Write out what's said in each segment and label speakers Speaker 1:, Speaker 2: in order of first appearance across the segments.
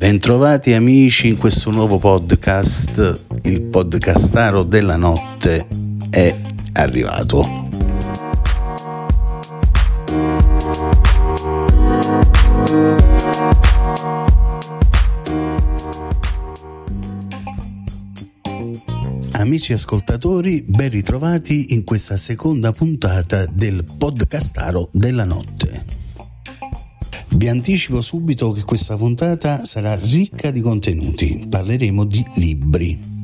Speaker 1: Bentrovati amici in questo nuovo podcast, il podcastaro della notte è arrivato. Amici ascoltatori, ben ritrovati in questa seconda puntata del podcastaro della notte. Vi anticipo subito che questa puntata sarà ricca di contenuti, parleremo di libri.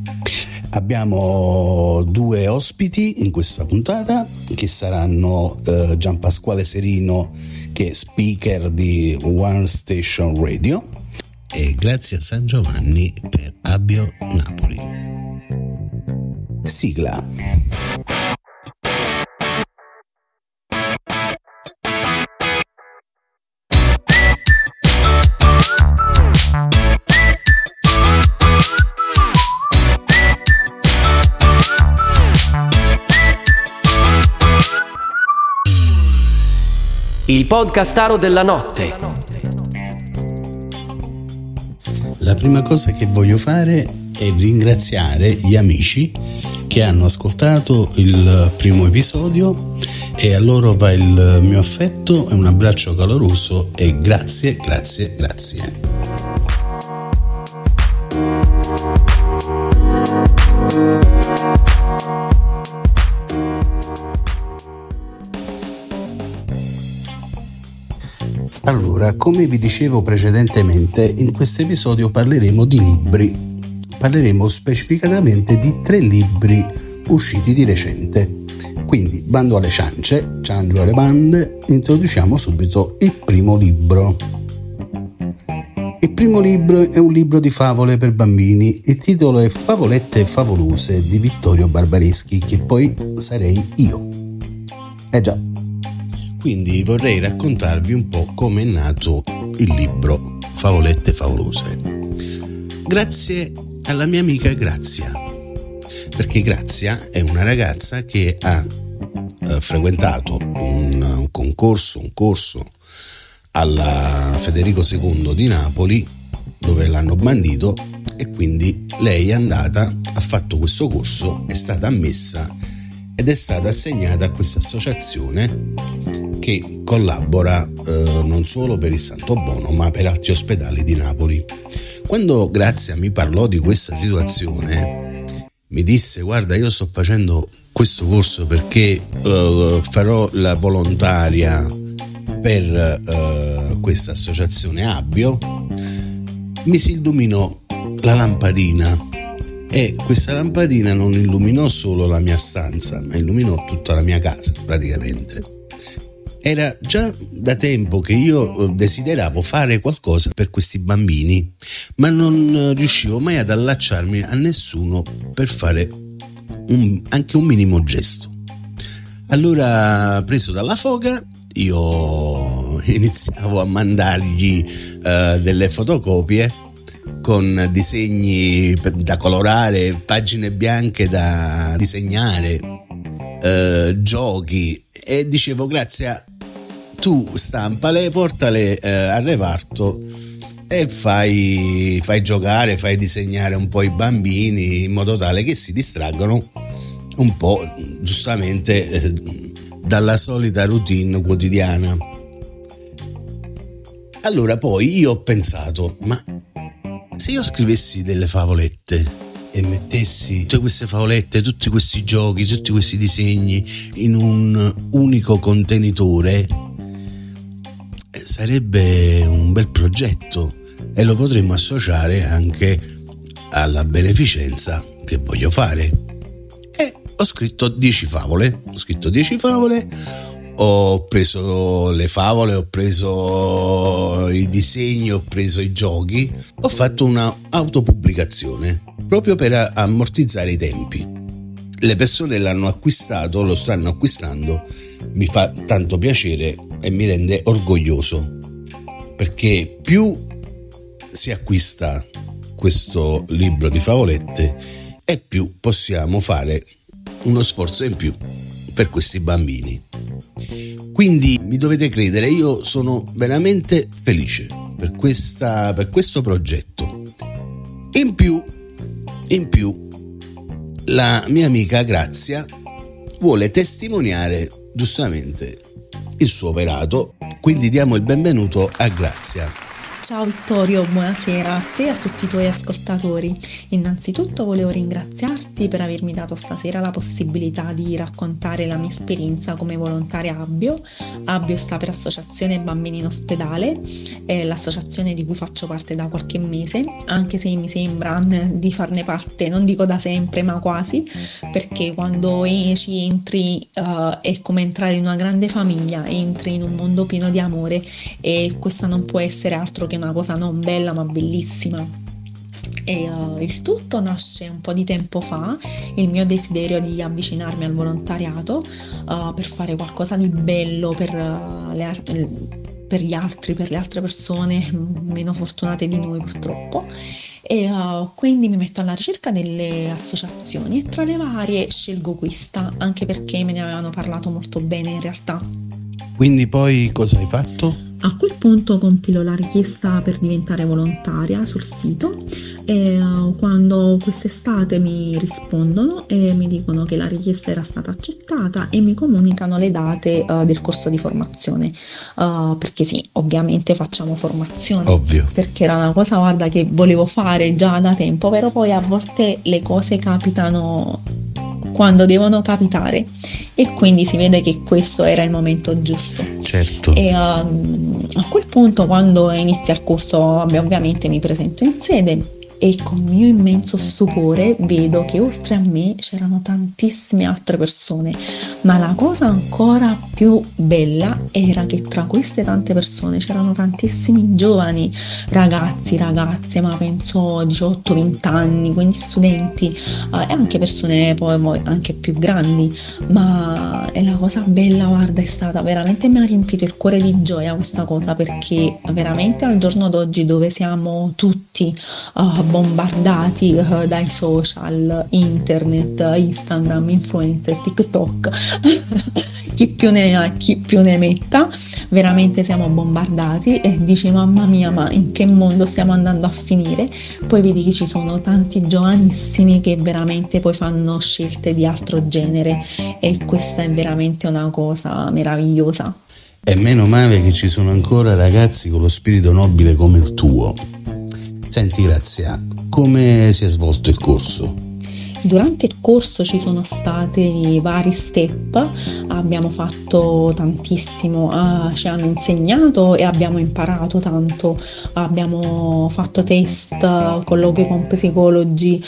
Speaker 1: Abbiamo due ospiti in questa puntata che saranno eh, Gian Pasquale Serino che è speaker di One Station Radio
Speaker 2: e grazie a San Giovanni per Abbio Napoli.
Speaker 1: Sigla.
Speaker 3: Il podcastaro della notte.
Speaker 1: La prima cosa che voglio fare è ringraziare gli amici che hanno ascoltato il primo episodio e a loro va il mio affetto e un abbraccio caloroso e grazie, grazie, grazie. Allora, come vi dicevo precedentemente, in questo episodio parleremo di libri. Parleremo specificatamente di tre libri usciti di recente. Quindi, bando alle ciance, ciangio alle bande, introduciamo subito il primo libro. Il primo libro è un libro di favole per bambini. Il titolo è Favolette favolose di Vittorio Barbareschi, che poi sarei io. Eh già, quindi vorrei raccontarvi un po' come è nato il libro Favolette favolose. Grazie alla mia amica Grazia, perché Grazia è una ragazza che ha eh, frequentato un, un concorso, un corso alla Federico II di Napoli dove l'hanno bandito e quindi lei è andata, ha fatto questo corso, è stata ammessa ed è stata assegnata a questa associazione che collabora eh, non solo per il Santo Bono ma per altri ospedali di Napoli. Quando Grazia mi parlò di questa situazione, mi disse guarda io sto facendo questo corso perché eh, farò la volontaria per eh, questa associazione Abbio, mi si illuminò la lampadina e questa lampadina non illuminò solo la mia stanza, ma illuminò tutta la mia casa praticamente. Era già da tempo che io eh, desideravo fare qualcosa per questi bambini, ma non eh, riuscivo mai ad allacciarmi a nessuno per fare un, anche un minimo gesto. Allora, preso dalla foga, io iniziavo a mandargli uh, delle fotocopie con disegni da colorare, pagine bianche da disegnare, uh, giochi e dicevo grazie tu stampale, portale eh, al reparto e fai, fai giocare, fai disegnare un po' i bambini in modo tale che si distraggono un po' giustamente eh, dalla solita routine quotidiana. Allora poi io ho pensato, ma se io scrivessi delle favolette e mettessi tutte queste favolette, tutti questi giochi, tutti questi disegni in un unico contenitore, sarebbe un bel progetto e lo potremmo associare anche alla beneficenza che voglio fare. E ho scritto 10 favole, ho scritto 10 favole, ho preso le favole, ho preso i disegni, ho preso i giochi, ho fatto una autopubblicazione proprio per ammortizzare i tempi. Le persone l'hanno acquistato, lo stanno acquistando, mi fa tanto piacere e mi rende orgoglioso perché più si acquista questo libro di favolette e più possiamo fare uno sforzo in più per questi bambini. Quindi mi dovete credere, io sono veramente felice per, questa, per questo progetto. In più, in più, la mia amica Grazia vuole testimoniare giustamente il suo operato, quindi diamo il benvenuto a Grazia.
Speaker 4: Ciao Vittorio, buonasera a te e a tutti i tuoi ascoltatori. Innanzitutto volevo ringraziarti per avermi dato stasera la possibilità di raccontare la mia esperienza come volontaria Abbio. Abbio sta per Associazione Bambini in Ospedale, è l'associazione di cui faccio parte da qualche mese, anche se mi sembra di farne parte, non dico da sempre, ma quasi, perché quando ci entri uh, è come entrare in una grande famiglia, entri in un mondo pieno di amore e questa non può essere altro che è una cosa non bella ma bellissima. E uh, il tutto nasce un po' di tempo fa, il mio desiderio di avvicinarmi al volontariato uh, per fare qualcosa di bello per, uh, le, per, gli altri, per le altre persone meno fortunate di noi purtroppo. E quindi mi metto alla ricerca delle associazioni e tra le varie scelgo questa, anche perché me ne avevano parlato molto bene in realtà.
Speaker 1: Quindi poi cosa hai fatto?
Speaker 4: A quel punto compilo la richiesta per diventare volontaria sul sito e uh, quando quest'estate mi rispondono e mi dicono che la richiesta era stata accettata e mi comunicano le date uh, del corso di formazione. Uh, perché sì ovviamente facciamo formazione.
Speaker 1: Ovvio.
Speaker 4: Perché era una cosa guarda che volevo fare già da tempo però poi a volte le cose capitano quando devono capitare e quindi si vede che questo era il momento giusto.
Speaker 1: Certo.
Speaker 4: E uh, a quel punto quando inizia il corso ovviamente mi presento in sede e con mio immenso stupore vedo che oltre a me c'erano tantissime altre persone, ma la cosa ancora più bella era che tra queste tante persone c'erano tantissimi giovani ragazzi, ragazze, ma penso 18-20 anni, quindi studenti eh, e anche persone poi anche più grandi, ma è la cosa bella, guarda, è stata veramente mi ha riempito il cuore di gioia questa cosa perché veramente al giorno d'oggi dove siamo tutti uh, bombardati uh, dai social, internet, Instagram, influencer, TikTok, chi più ne ha, chi più ne metta, veramente siamo bombardati e dici mamma mia ma in che mondo stiamo andando a finire? Poi vedi che ci sono tanti giovanissimi che veramente poi fanno scelte di altro genere e questa è veramente una cosa meravigliosa.
Speaker 1: E meno male che ci sono ancora ragazzi con lo spirito nobile come il tuo. Senti Grazia, come si è svolto il corso?
Speaker 4: Durante il corso ci sono stati vari step, abbiamo fatto tantissimo, uh, ci hanno insegnato e abbiamo imparato tanto, abbiamo fatto test, colloqui con psicologi,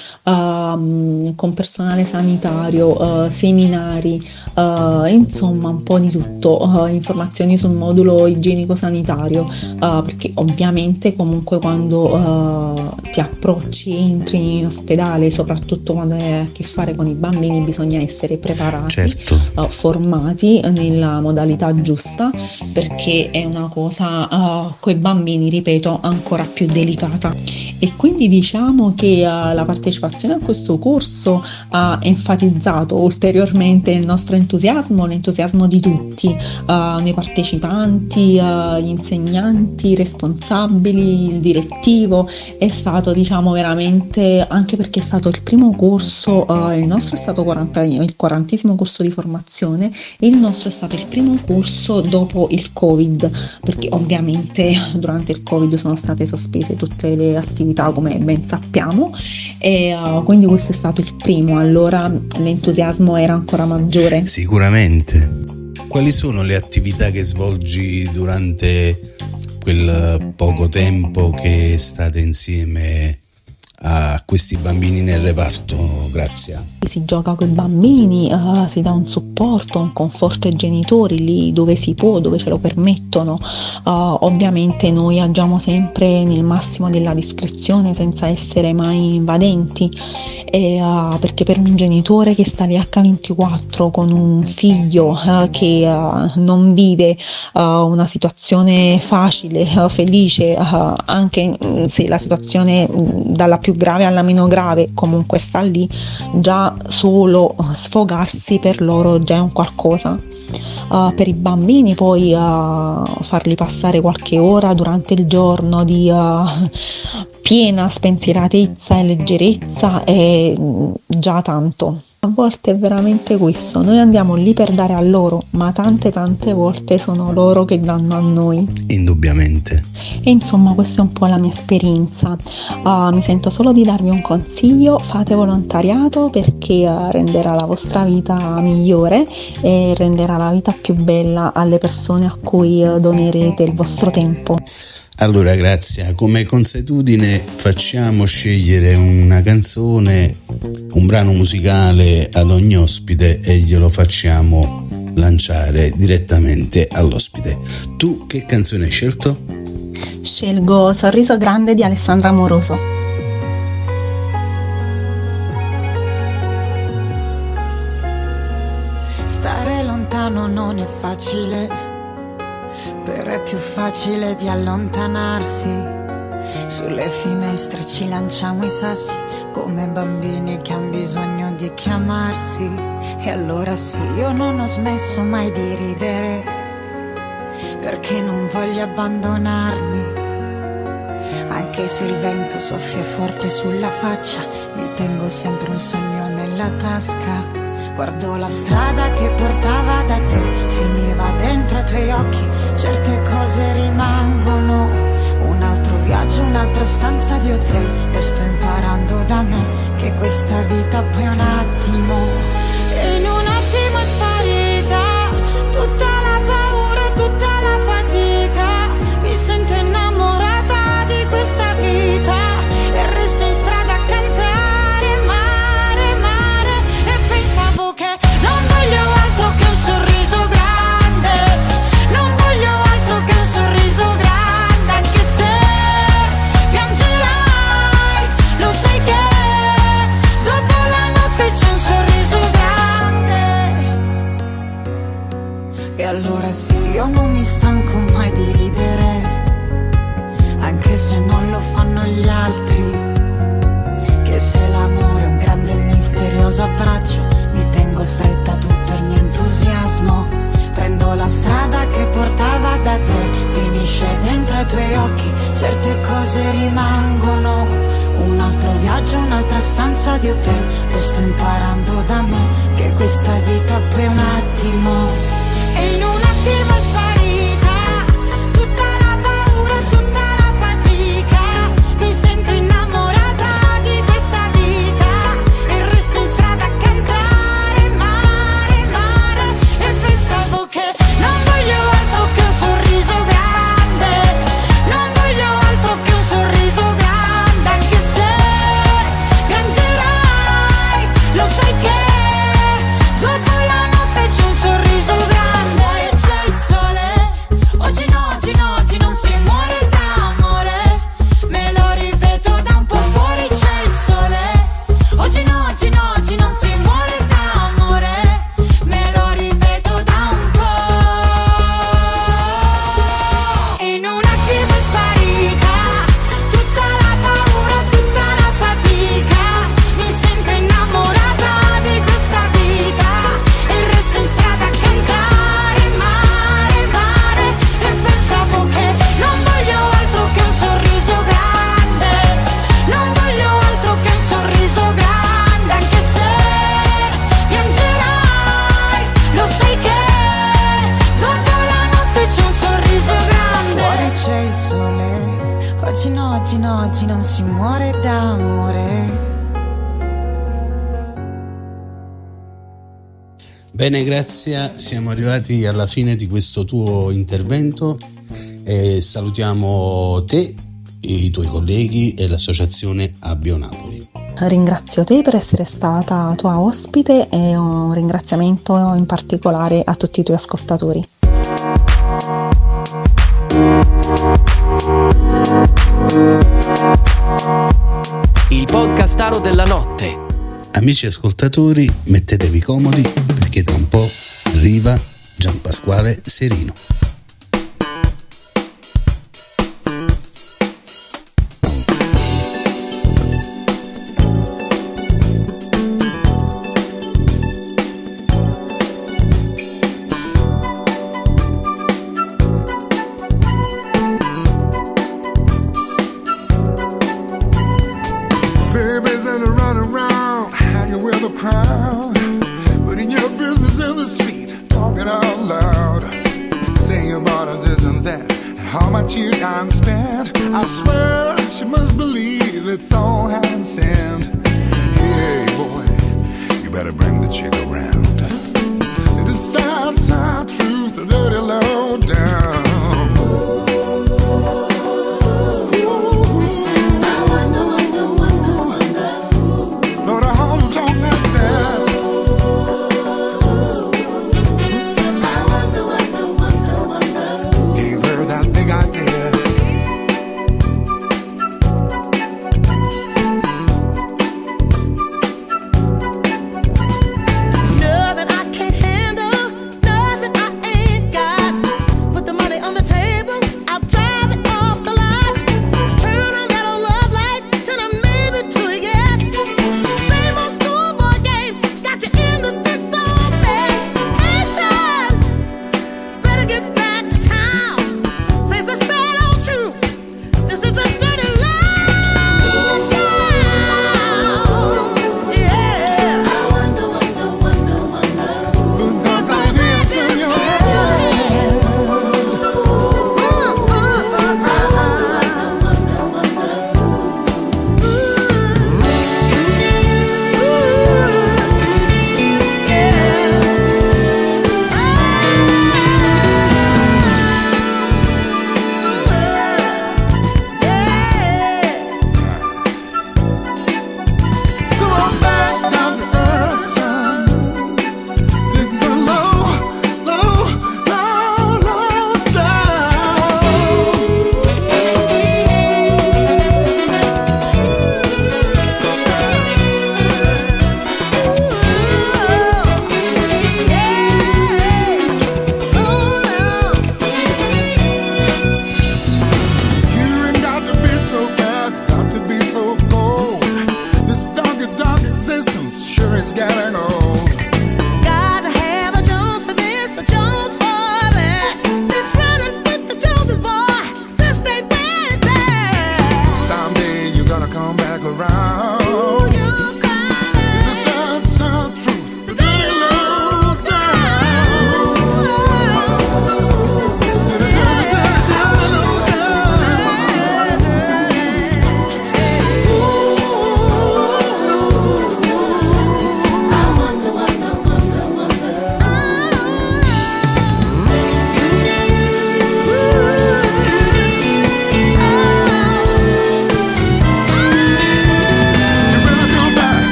Speaker 4: uh, con personale sanitario, uh, seminari, eh, insomma un po' di tutto, informazioni sul modulo igienico-sanitario, perché ovviamente comunque quando ti approcci, entri in ospedale, soprattutto quando è a che fare con i bambini bisogna essere preparati,
Speaker 1: certo.
Speaker 4: uh, formati nella modalità giusta perché è una cosa uh, con i bambini, ripeto, ancora più delicata. E quindi diciamo che uh, la partecipazione a questo corso ha enfatizzato ulteriormente il nostro entusiasmo, l'entusiasmo di tutti, noi partecipanti, gli insegnanti, i responsabili, il direttivo, è stato diciamo veramente anche perché è stato il primo corso uh, il nostro è stato 40, il quarantesimo corso di formazione il nostro è stato il primo corso dopo il Covid, perché ovviamente durante il Covid sono state sospese tutte le attività come ben sappiamo e uh, quindi questo è stato il primo, allora l'entusiasmo era ancora maggiore.
Speaker 1: Sicuramente. Quali sono le attività che svolgi durante quel poco tempo che state insieme a questi bambini nel reparto, grazie.
Speaker 4: Si gioca con i bambini, uh, si dà un supporto, un conforto ai genitori lì dove si può, dove ce lo permettono. Uh, ovviamente noi agiamo sempre nel massimo della discrezione senza essere mai invadenti, e, uh, perché per un genitore che sta lì H24 con un figlio che non vive una situazione facile, felice, anche se la situazione dalla più grave alla meno grave, comunque sta lì, già solo sfogarsi per loro già è un qualcosa. Uh, per i bambini poi uh, farli passare qualche ora durante il giorno di uh, piena spensieratezza e leggerezza è mm, già tanto. A volte è veramente questo, noi andiamo lì per dare a loro, ma tante tante volte sono loro che danno a noi.
Speaker 1: Indubbiamente.
Speaker 4: E insomma questa è un po' la mia esperienza. Uh, mi sento solo di darvi un consiglio, fate volontariato perché uh, renderà la vostra vita migliore e renderà la vita più bella alle persone a cui uh, donerete il vostro tempo.
Speaker 1: Allora, Grazia, come consuetudine facciamo scegliere una canzone, un brano musicale ad ogni ospite e glielo facciamo lanciare direttamente all'ospite. Tu che canzone hai scelto?
Speaker 4: Scelgo Sorriso Grande di Alessandra Amoroso.
Speaker 5: Stare lontano non è facile però è più facile di allontanarsi. Sulle finestre ci lanciamo i sassi come bambini che hanno bisogno di chiamarsi. E allora sì, io non ho smesso mai di ridere perché non voglio abbandonarmi. Anche se il vento soffia forte sulla faccia, mi tengo sempre un sogno nella tasca. Guardo la strada che portava da te, finiva dentro i tuoi occhi, certe cose rimangono. Un altro viaggio, un'altra stanza di hotel, lo sto imparando da me, che questa vita poi è un attimo. E in un attimo è sparita tutta la
Speaker 1: Grazia, siamo arrivati alla fine di questo tuo intervento e salutiamo te, i tuoi colleghi e l'associazione Abbio Napoli.
Speaker 4: Ringrazio te per essere stata tua ospite e un ringraziamento in particolare a tutti i tuoi ascoltatori.
Speaker 3: Il podcastaro della notte.
Speaker 1: Amici ascoltatori, mettetevi comodi perché tra un po' arriva Gian Pasquale Serino.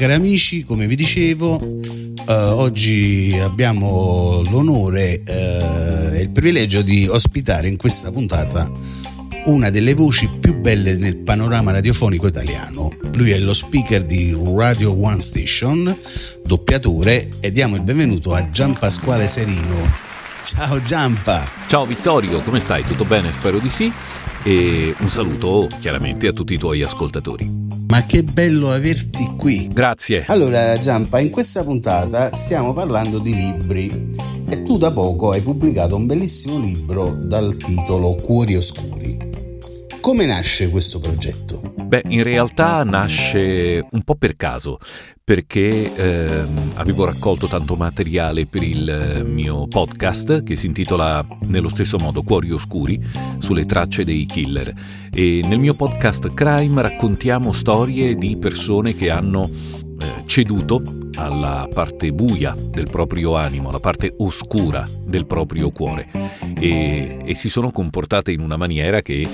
Speaker 1: Cari amici, come vi dicevo, eh, oggi abbiamo l'onore eh, e il privilegio di ospitare in questa puntata una delle voci più belle nel panorama radiofonico italiano. Lui è lo speaker di Radio One Station, doppiatore, e diamo il benvenuto a Gian Pasquale Serino. Ciao Giampa!
Speaker 6: Ciao Vittorio, come stai? Tutto bene? Spero di sì. E un saluto chiaramente a tutti i tuoi ascoltatori.
Speaker 1: Ma che bello averti qui!
Speaker 6: Grazie.
Speaker 1: Allora, Giampa, in questa puntata stiamo parlando di libri e tu da poco hai pubblicato un bellissimo libro dal titolo Cuori Oscuri. Come nasce questo progetto?
Speaker 6: Beh, in realtà nasce un po' per caso, perché ehm, avevo raccolto tanto materiale per il eh, mio podcast che si intitola nello stesso modo Cuori Oscuri sulle tracce dei killer. E nel mio podcast Crime raccontiamo storie di persone che hanno eh, ceduto alla parte buia del proprio animo, alla parte oscura del proprio cuore. E, e si sono comportate in una maniera che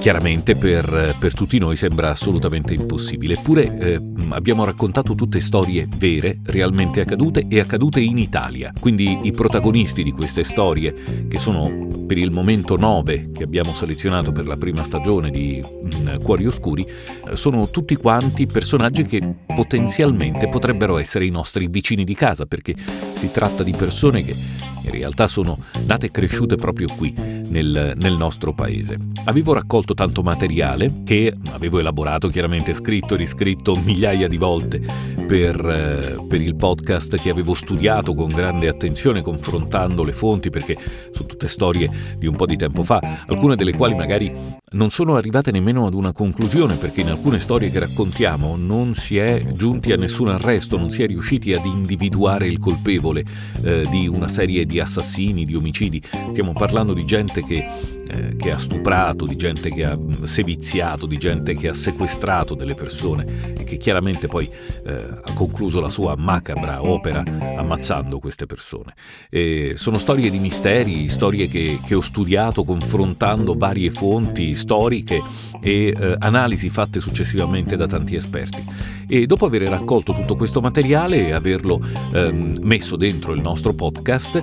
Speaker 6: chiaramente per, per, tutti noi sembra assolutamente impossibile. Eppure eh, abbiamo raccontato tutte storie vere, realmente accadute e accadute in Italia. Quindi i protagonisti di queste storie, che sono per il momento nove che abbiamo selezionato per la prima stagione di mm, Cuori Oscuri, sono tutti quanti personaggi che potenzialmente potrebbero essere i nostri vicini di casa, perché si tratta di persone che in realtà sono nate e cresciute proprio qui, nel, nel nostro paese. Avevo raccolto tanto materiale che avevo elaborato, chiaramente scritto e riscritto migliaia di volte per, eh, per il podcast che avevo studiato con grande attenzione, confrontando le fonti, perché sono tutte storie di un po' di tempo fa, alcune delle quali magari non sono arrivate nemmeno ad una conclusione, perché in alcune storie che raccontiamo non si è giunti a nessun arresto, non si è riusciti ad individuare il colpevole eh, di una serie di assassini, di omicidi. Stiamo parlando di gente che, eh, che ha stuprato, di gente che ha seviziato, di gente che ha sequestrato delle persone e che chiaramente poi eh, ha concluso la sua macabra opera ammazzando queste persone. E sono storie di misteri, storie che, che ho studiato confrontando varie fonti storiche e eh, analisi fatte successivamente da tanti esperti. E dopo aver raccolto tutto questo materiale e averlo ehm, messo dentro il nostro podcast,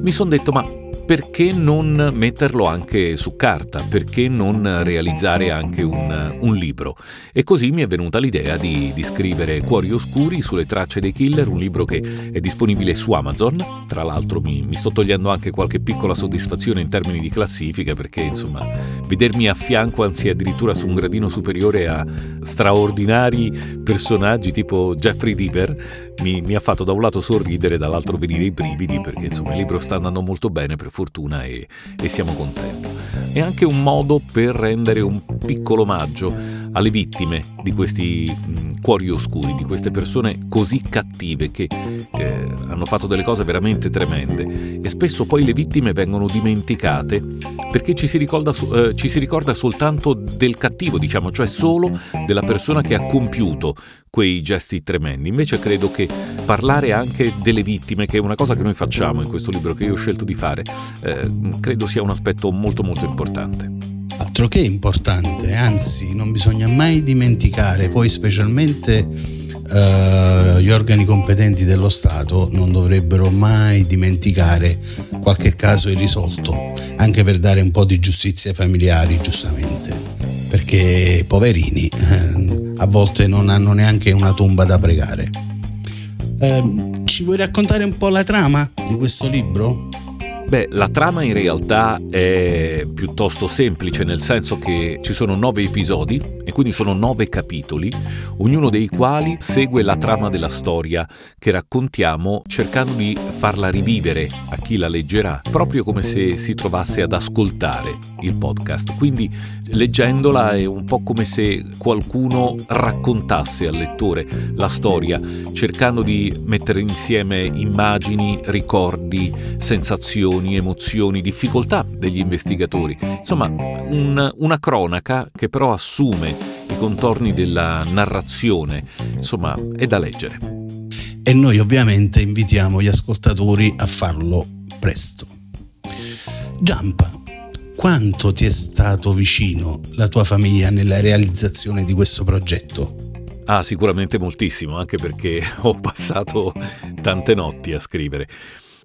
Speaker 6: mi sono detto ma perché non metterlo anche su carta? Perché non realizzare anche un, un libro? E così mi è venuta l'idea di, di, scrivere Cuori Oscuri sulle tracce dei killer, un libro che è disponibile su Amazon. Tra l'altro mi, mi sto togliendo anche qualche piccola soddisfazione in termini di classifica perché insomma vedermi a fianco, anzi addirittura su un gradino superiore a straordinari personaggi tipo Jeffrey Deaver mi, mi ha fatto da un lato sorridere, dall'altro venire i brividi perché insomma il libro sta andando molto bene per fortuna e, e siamo contenti. È anche un modo per rendere un piccolo omaggio alle vittime di questi mh, cuori oscuri, di queste persone così cattive che eh, hanno fatto delle cose veramente tremende e spesso poi le vittime vengono dimenticate perché ci si ricorda, eh, ci si ricorda soltanto del cattivo, diciamo, cioè solo della persona che ha compiuto quei gesti tremendi. Invece credo che parlare anche delle vittime, che è una cosa che noi facciamo in questo libro che io ho scelto di fare, eh, credo sia un aspetto molto molto importante.
Speaker 1: Altro che importante, anzi non bisogna mai dimenticare, poi specialmente uh, gli organi competenti dello Stato non dovrebbero mai dimenticare qualche caso irrisolto, anche per dare un po' di giustizia ai familiari, giustamente, perché poverini eh, a volte non hanno neanche una tomba da pregare. Eh, ci vuoi raccontare un po' la trama di questo libro?
Speaker 6: Beh, la trama in realtà è piuttosto semplice, nel senso che ci sono nove episodi e quindi sono nove capitoli, ognuno dei quali segue la trama della storia che raccontiamo cercando di farla rivivere a chi la leggerà, proprio come se si trovasse ad ascoltare il podcast. Quindi leggendola è un po' come se qualcuno raccontasse al lettore la storia, cercando di mettere insieme immagini, ricordi, sensazioni sensazioni, emozioni, difficoltà degli investigatori. Insomma, un, una cronaca che però assume i contorni della narrazione. Insomma, è da leggere.
Speaker 1: E noi ovviamente invitiamo gli ascoltatori a farlo presto. Giampa, quanto ti è stato vicino la tua famiglia nella realizzazione di questo progetto?
Speaker 6: Ah, sicuramente moltissimo, anche perché ho passato tante notti a scrivere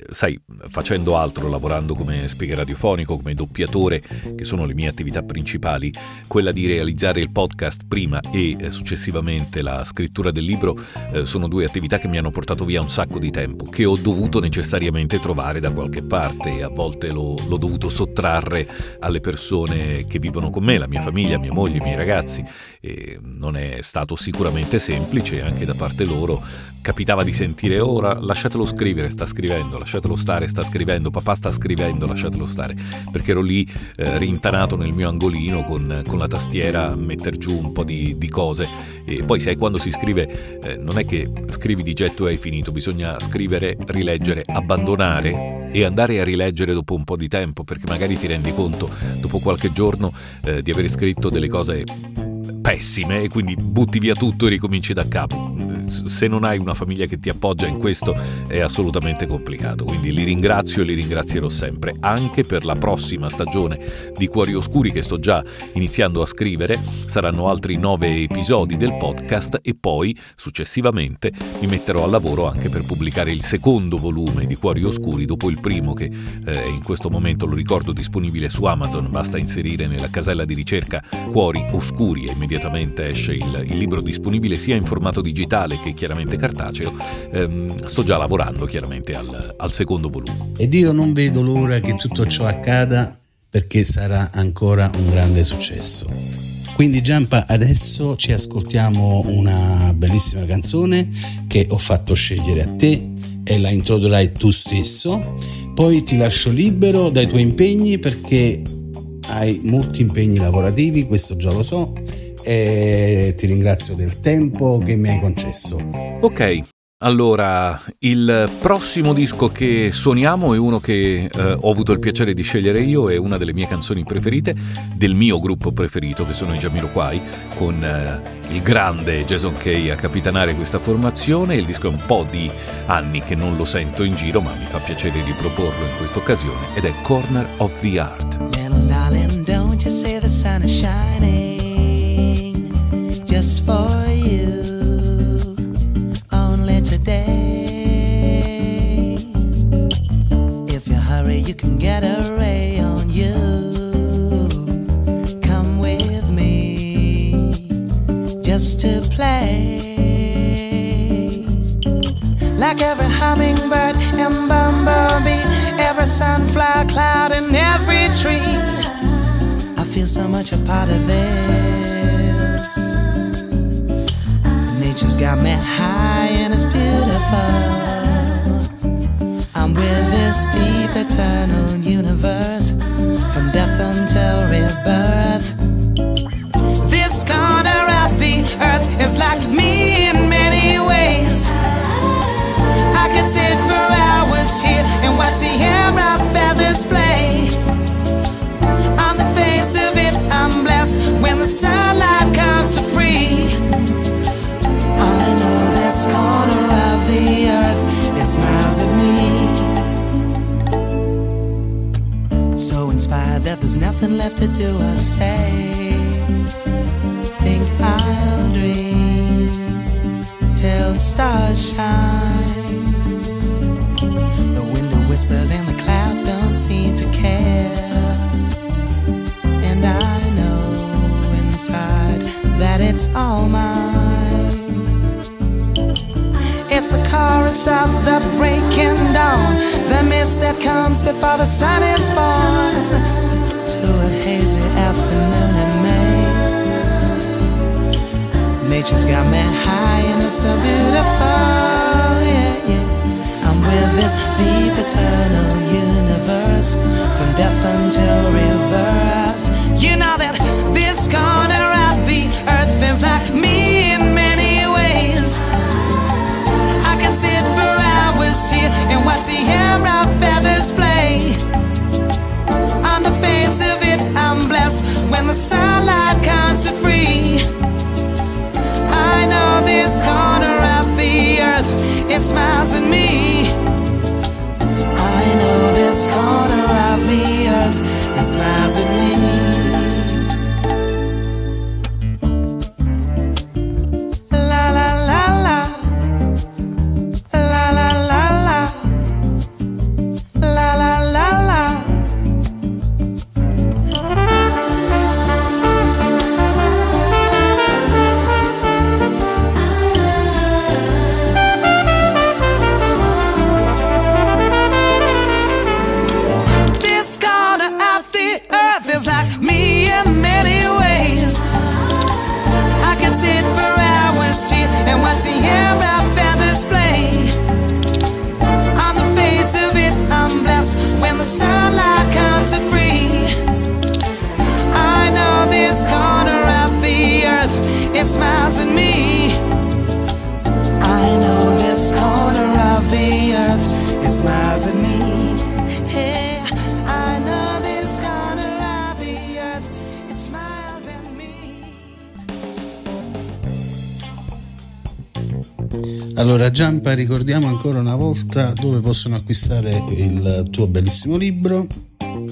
Speaker 6: sai, facendo altro, lavorando come speaker radiofonico, come doppiatore, che sono le mie attività principali, quella di realizzare il podcast prima e eh, successivamente la scrittura del libro eh, sono due attività che mi hanno portato via un sacco di tempo, che ho dovuto necessariamente trovare da qualche parte e a volte l'ho, l'ho dovuto sottrarre alle persone che vivono con me, la mia famiglia, mia moglie, i miei ragazzi. E non è stato sicuramente semplice anche da parte loro capitava di sentire ora lasciatelo scrivere, sta scrivendo, lasciatelo stare, sta scrivendo, papà sta scrivendo, lasciatelo stare, perché ero lì eh, rintanato nel mio angolino con, con, la tastiera a mettere giù un po' di, di cose. E poi sai quando si scrive eh, non è che scrivi di getto e hai finito, bisogna scrivere, rileggere, abbandonare e andare a rileggere dopo un po' di tempo perché magari ti rendi conto dopo qualche giorno eh, di aver scritto delle cose pessime e quindi butti via tutto e ricominci da capo se non hai una famiglia che ti appoggia in questo è assolutamente complicato. Quindi li ringrazio e li ringrazierò sempre, anche per la prossima stagione di Cuori Oscuri che sto già iniziando a scrivere. Saranno altri nove episodi del podcast e poi successivamente mi metterò al lavoro anche per pubblicare il secondo volume di Cuori Oscuri dopo il primo che eh, in questo momento lo ricordo disponibile su Amazon, basta inserire nella casella di ricerca Cuori Oscuri e immediatamente esce il, il libro disponibile sia in formato digitale che chiaramente cartaceo. Ehm, sto già lavorando chiaramente al, al secondo volume.
Speaker 1: Ed io non vedo l'ora che tutto ciò accada perché sarà ancora un grande successo. Quindi Giampa, adesso ci ascoltiamo una bellissima canzone che ho fatto scegliere a te e la introdurrai tu stesso. Poi ti lascio libero dai tuoi impegni perché hai molti impegni lavorativi, questo già lo so, e ti ringrazio del tempo che mi hai concesso.
Speaker 6: Ok, allora, il prossimo disco che suoniamo è uno che eh, ho avuto il piacere di scegliere io, è una delle mie canzoni preferite, del mio gruppo preferito, che sono i Jamiroquai, con eh, il grande Jason Kay a capitanare questa formazione. Il disco è un po' di anni che non lo sento in giro, ma mi fa piacere riproporlo in questa occasione, ed è Corner of the Art.
Speaker 7: Little darling, don't you say the sun is shining just for you. Only today. If you hurry, you can get a ray on you. Come with me just to play. Like every hummingbird and bumblebee, every sunflower cloud and every tree. I feel so much a part of this. Nature's got me high and it's beautiful. I'm with this deep eternal universe from death until rebirth. This corner of the earth is like me in many ways. I could sit for hours here and watch the air of feathers play. On the face of it, I'm blessed when the sunlight nothing left to do or say. Think I'll dream till the stars shine. The window whispers and the clouds don't seem to care. And I know inside that it's all mine. It's the chorus of the breaking dawn, the mist that comes before the sun is born. A afternoon in May. Nature's got me high and it's so beautiful. Yeah, yeah. I'm with this deep eternal universe from death until rebirth. You know that this corner of the earth is like me in the comes to free. I know this corner of the earth, me. I know this corner of the earth, smiles at me.
Speaker 1: Allora, Giampa, ricordiamo ancora una volta dove possono acquistare il tuo bellissimo libro.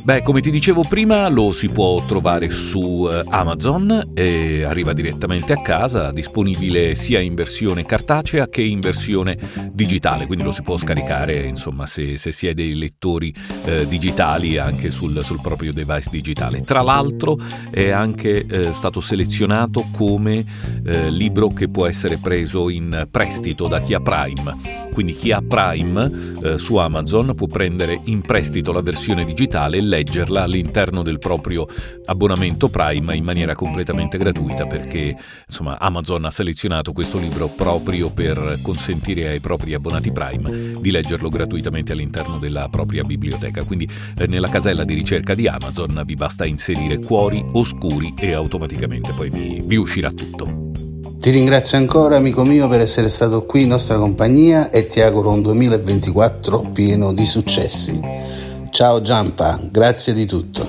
Speaker 6: Beh, come ti dicevo prima, lo si può trovare su eh, Amazon e arriva direttamente a casa, disponibile sia in versione cartacea che in versione digitale, quindi lo si può scaricare, insomma, se, se si è dei lettori eh, digitali anche sul, sul, proprio device digitale. Tra l'altro è anche eh, stato selezionato come eh, libro che può essere preso in prestito da chi ha Prime, quindi chi ha Prime eh, su Amazon può prendere in prestito la versione digitale leggerla all'interno del proprio abbonamento Prime in maniera completamente gratuita perché insomma Amazon ha selezionato questo libro proprio per consentire ai propri abbonati Prime di leggerlo gratuitamente all'interno della propria biblioteca. Quindi eh, nella casella di ricerca di Amazon vi basta inserire cuori oscuri e automaticamente poi vi, vi uscirà tutto.
Speaker 1: Ti ringrazio ancora amico mio per essere stato qui in nostra compagnia e ti auguro un 2024 pieno di successi. Ciao Giampa, grazie di tutto.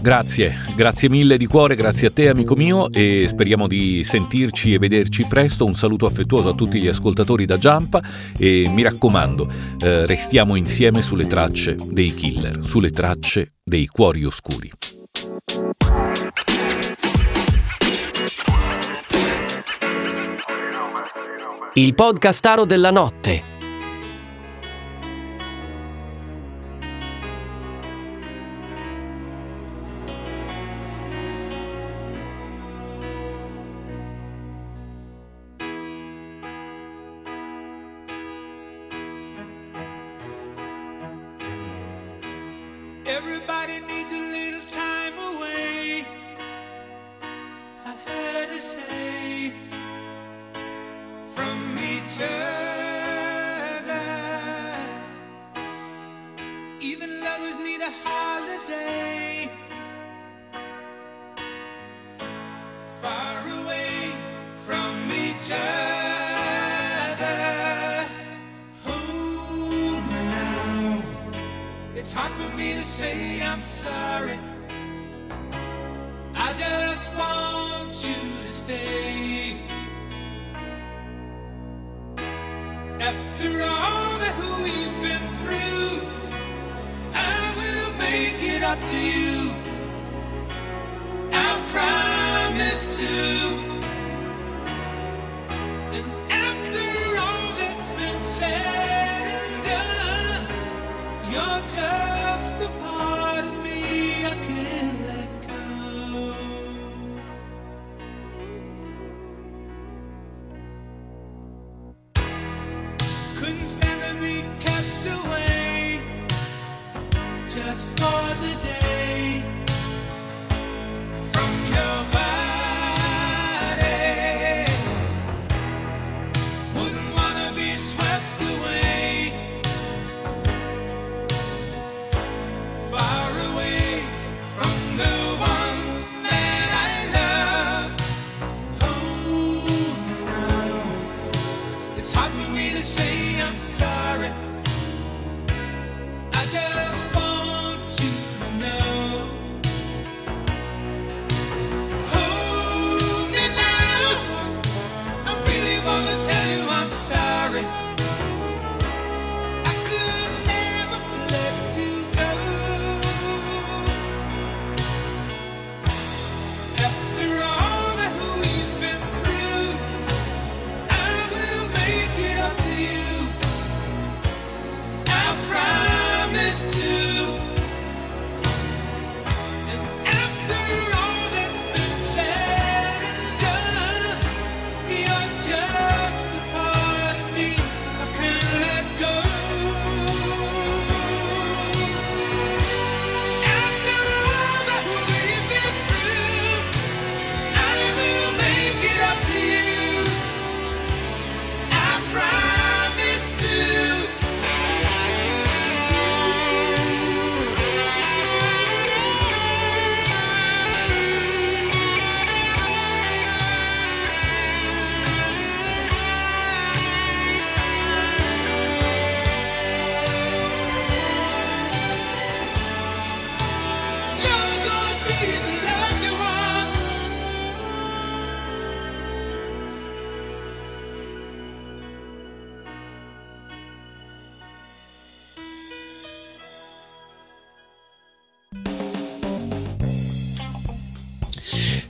Speaker 6: Grazie, grazie mille di cuore, grazie a te amico mio e speriamo di sentirci e vederci presto. Un saluto affettuoso a tutti gli ascoltatori da Giampa e mi raccomando, eh, restiamo insieme sulle tracce dei killer, sulle tracce dei cuori oscuri.
Speaker 3: Il podcastaro della notte.
Speaker 8: Stay. After all that we've been through, I will make it up to you.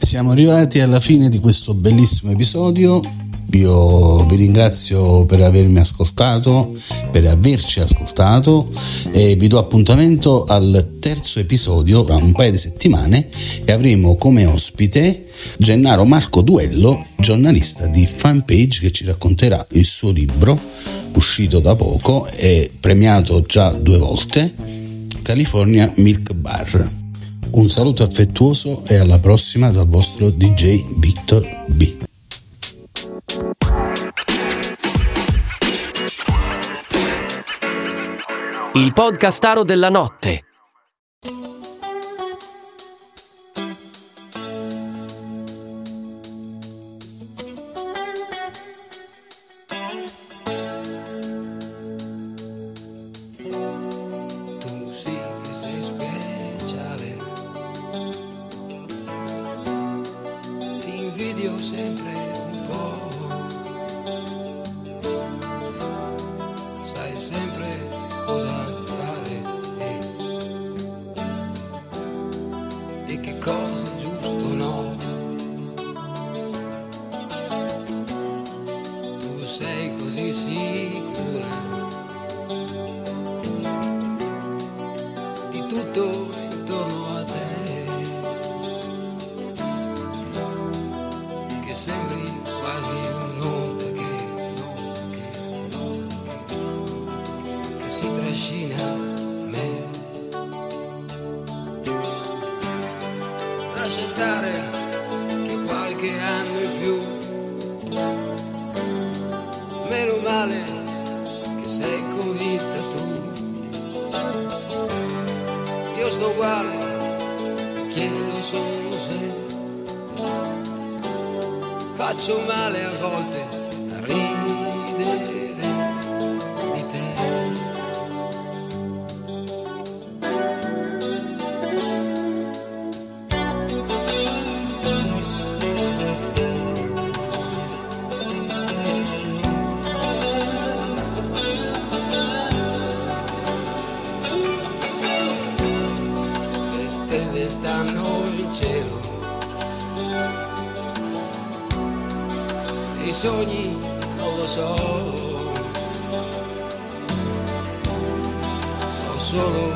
Speaker 1: Siamo arrivati alla fine di questo bellissimo episodio. Io vi ringrazio per avermi ascoltato, per averci ascoltato e vi do appuntamento al terzo episodio tra un paio di settimane e avremo come ospite Gennaro Marco Duello, giornalista di Fanpage che ci racconterà il suo libro uscito da poco e premiato già due volte, California Milk Bar. Un saluto affettuoso e alla prossima dal vostro DJ Victor B.
Speaker 3: Il podcastaro della notte.
Speaker 9: Sempre stelle stanno in cielo. I sogni non lo so. So solo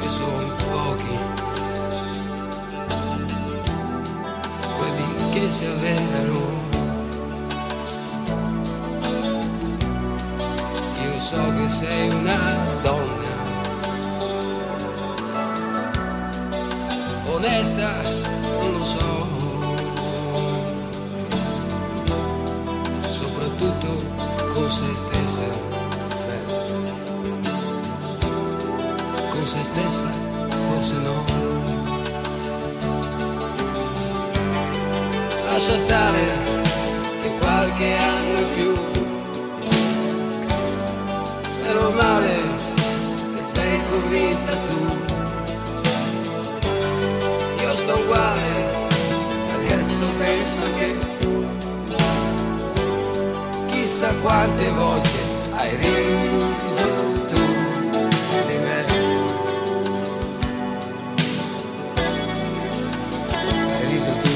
Speaker 9: che sono pochi. Quelli che si avverano. Io so che sei una donna. Onesta, non lo so. Soprattutto con se stessa. Con se stessa, forse no. Lascia stare che qualche anno in più. Meno male che sei convinta tu chissà quante volte hai riso tu di me. Hai riso tu